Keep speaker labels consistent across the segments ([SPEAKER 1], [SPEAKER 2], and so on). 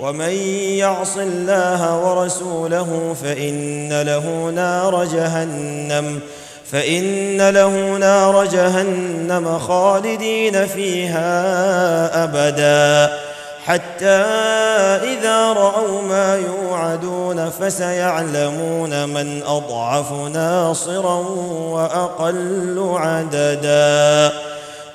[SPEAKER 1] ومن يعص الله ورسوله فان له نار جهنم فان له نار جهنم خالدين فيها ابدا حتى اذا راوا ما يوعدون فسيعلمون من اضعف ناصرا واقل عددا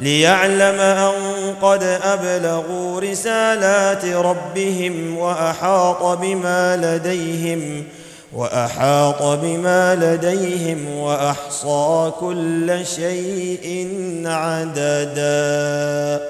[SPEAKER 1] ليعلم أن قد أبلغوا رسالات ربهم وأحاط بما لديهم وأحاط بما لديهم وأحصى كل شيء عددا.